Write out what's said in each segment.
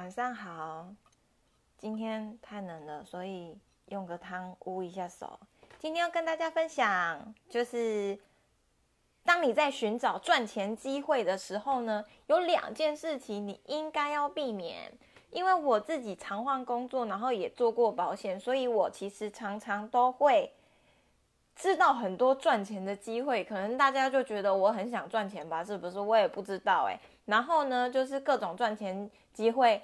晚上好，今天太冷了，所以用个汤捂一下手。今天要跟大家分享，就是当你在寻找赚钱机会的时候呢，有两件事情你应该要避免。因为我自己常换工作，然后也做过保险，所以我其实常常都会知道很多赚钱的机会。可能大家就觉得我很想赚钱吧，是不是？我也不知道哎。然后呢，就是各种赚钱机会，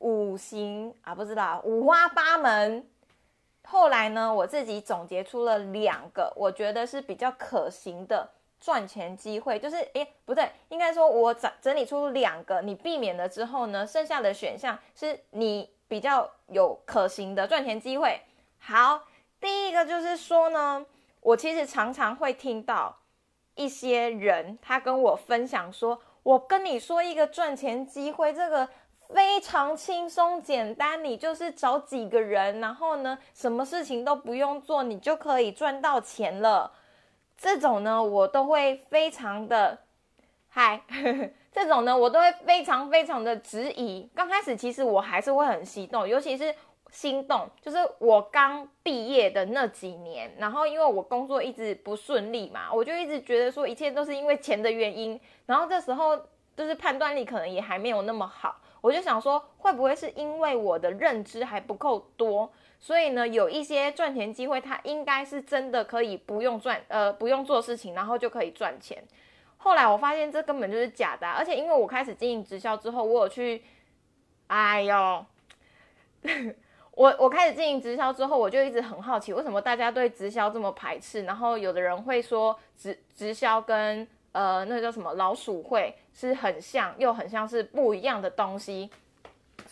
五行啊，不知道五花八门。后来呢，我自己总结出了两个，我觉得是比较可行的。赚钱机会就是，诶，不对，应该说，我整整理出两个，你避免了之后呢，剩下的选项是你比较有可行的赚钱机会。好，第一个就是说呢，我其实常常会听到一些人他跟我分享说，我跟你说一个赚钱机会，这个非常轻松简单，你就是找几个人，然后呢，什么事情都不用做，你就可以赚到钱了。这种呢，我都会非常的嗨，这种呢，我都会非常非常的质疑。刚开始其实我还是会很心动，尤其是心动，就是我刚毕业的那几年，然后因为我工作一直不顺利嘛，我就一直觉得说一切都是因为钱的原因，然后这时候就是判断力可能也还没有那么好，我就想说会不会是因为我的认知还不够多。所以呢，有一些赚钱机会，它应该是真的可以不用赚，呃，不用做事情，然后就可以赚钱。后来我发现这根本就是假的，而且因为我开始经营直销之后，我有去，哎呦，我我开始经营直销之后，我就一直很好奇，为什么大家对直销这么排斥？然后有的人会说直直销跟呃那个叫什么老鼠会是很像，又很像是不一样的东西，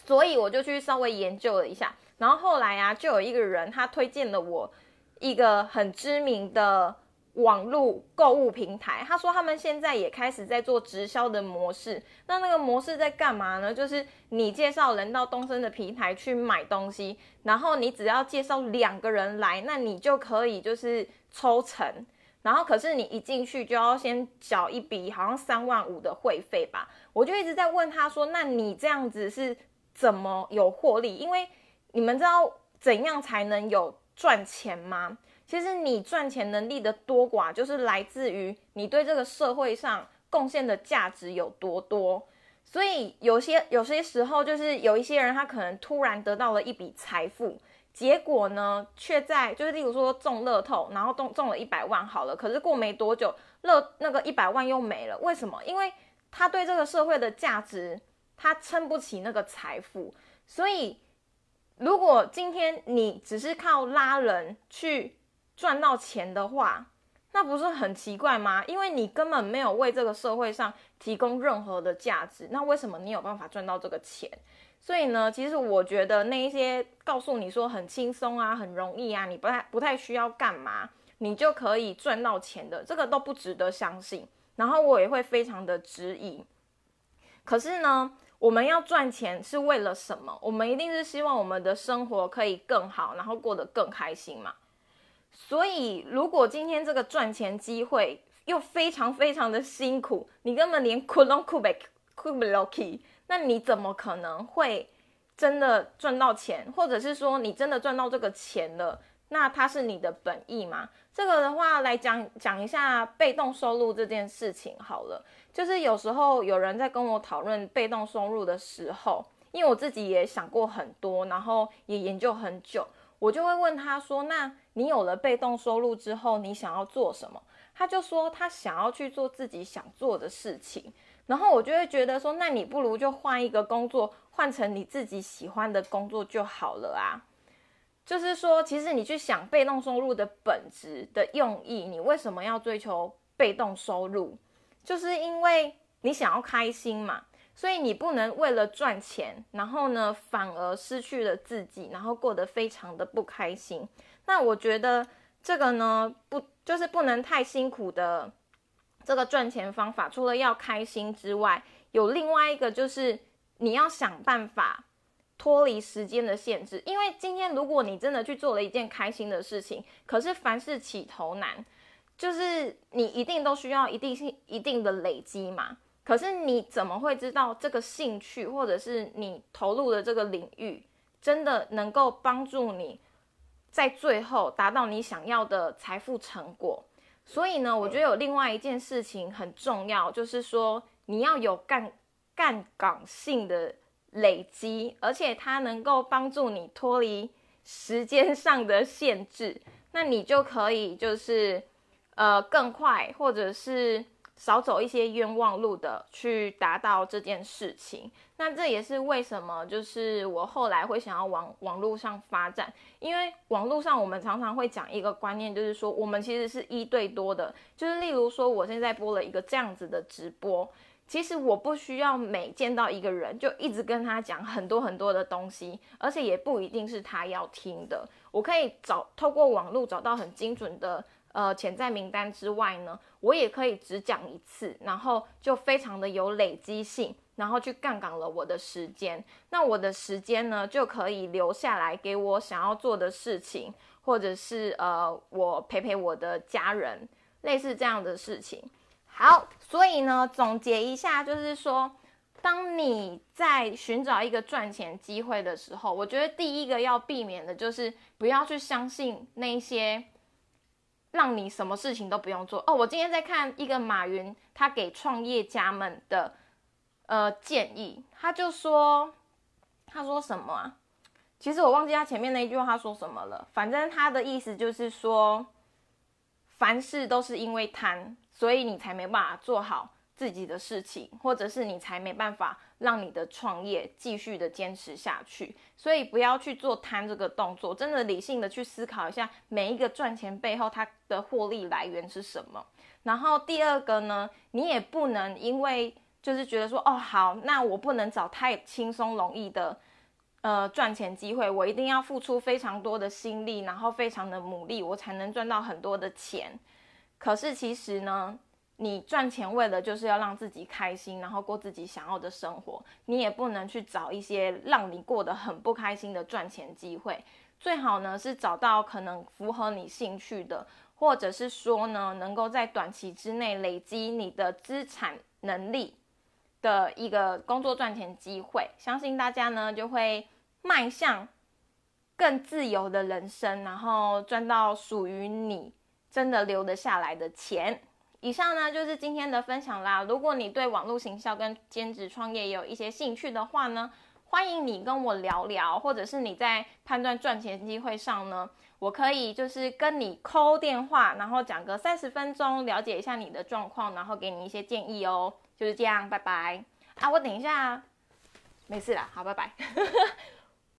所以我就去稍微研究了一下。然后后来啊，就有一个人他推荐了我一个很知名的网络购物平台。他说他们现在也开始在做直销的模式。那那个模式在干嘛呢？就是你介绍人到东森的平台去买东西，然后你只要介绍两个人来，那你就可以就是抽成。然后可是你一进去就要先缴一笔好像三万五的会费吧。我就一直在问他说，那你这样子是怎么有获利？因为你们知道怎样才能有赚钱吗？其实你赚钱能力的多寡，就是来自于你对这个社会上贡献的价值有多多。所以有些有些时候，就是有一些人他可能突然得到了一笔财富，结果呢，却在就是例如说中乐透，然后中中了一百万好了，可是过没多久，乐那个一百万又没了。为什么？因为他对这个社会的价值，他撑不起那个财富，所以。如果今天你只是靠拉人去赚到钱的话，那不是很奇怪吗？因为你根本没有为这个社会上提供任何的价值，那为什么你有办法赚到这个钱？所以呢，其实我觉得那一些告诉你说很轻松啊、很容易啊，你不太不太需要干嘛，你就可以赚到钱的，这个都不值得相信。然后我也会非常的质疑。可是呢？我们要赚钱是为了什么？我们一定是希望我们的生活可以更好，然后过得更开心嘛。所以，如果今天这个赚钱机会又非常非常的辛苦，你根本连苦都苦不苦不了起，那你怎么可能会真的赚到钱？或者是说，你真的赚到这个钱了，那它是你的本意吗？这个的话来讲讲一下被动收入这件事情好了。就是有时候有人在跟我讨论被动收入的时候，因为我自己也想过很多，然后也研究很久，我就会问他说：“那你有了被动收入之后，你想要做什么？”他就说他想要去做自己想做的事情，然后我就会觉得说：“那你不如就换一个工作，换成你自己喜欢的工作就好了啊。”就是说，其实你去想被动收入的本质的用意，你为什么要追求被动收入？就是因为你想要开心嘛，所以你不能为了赚钱，然后呢反而失去了自己，然后过得非常的不开心。那我觉得这个呢，不就是不能太辛苦的这个赚钱方法，除了要开心之外，有另外一个就是你要想办法脱离时间的限制。因为今天如果你真的去做了一件开心的事情，可是凡事起头难。就是你一定都需要一定性一定的累积嘛，可是你怎么会知道这个兴趣或者是你投入的这个领域真的能够帮助你在最后达到你想要的财富成果？所以呢，我觉得有另外一件事情很重要，就是说你要有干干岗性的累积，而且它能够帮助你脱离时间上的限制，那你就可以就是呃更快，或者是。少走一些冤枉路的，去达到这件事情。那这也是为什么，就是我后来会想要往网络上发展，因为网络上我们常常会讲一个观念，就是说我们其实是一对多的。就是例如说，我现在播了一个这样子的直播，其实我不需要每见到一个人就一直跟他讲很多很多的东西，而且也不一定是他要听的。我可以找透过网络找到很精准的。呃，潜在名单之外呢，我也可以只讲一次，然后就非常的有累积性，然后去杠杆了我的时间。那我的时间呢，就可以留下来给我想要做的事情，或者是呃，我陪陪我的家人，类似这样的事情。好，所以呢，总结一下，就是说，当你在寻找一个赚钱机会的时候，我觉得第一个要避免的就是不要去相信那些。让你什么事情都不用做哦！我今天在看一个马云他给创业家们的呃建议，他就说他说什么啊？其实我忘记他前面那一句话他说什么了。反正他的意思就是说，凡事都是因为贪，所以你才没办法做好自己的事情，或者是你才没办法。让你的创业继续的坚持下去，所以不要去做贪这个动作，真的理性的去思考一下每一个赚钱背后它的获利来源是什么。然后第二个呢，你也不能因为就是觉得说哦好，那我不能找太轻松容易的呃赚钱机会，我一定要付出非常多的心力，然后非常的努力，我才能赚到很多的钱。可是其实呢？你赚钱为了就是要让自己开心，然后过自己想要的生活，你也不能去找一些让你过得很不开心的赚钱机会。最好呢是找到可能符合你兴趣的，或者是说呢能够在短期之内累积你的资产能力的一个工作赚钱机会。相信大家呢就会迈向更自由的人生，然后赚到属于你真的留得下来的钱。以上呢就是今天的分享啦。如果你对网络行销跟兼职创业有一些兴趣的话呢，欢迎你跟我聊聊，或者是你在判断赚钱机会上呢，我可以就是跟你扣电话，然后讲个三十分钟，了解一下你的状况，然后给你一些建议哦。就是这样，拜拜啊！我等一下，没事啦，好，拜拜。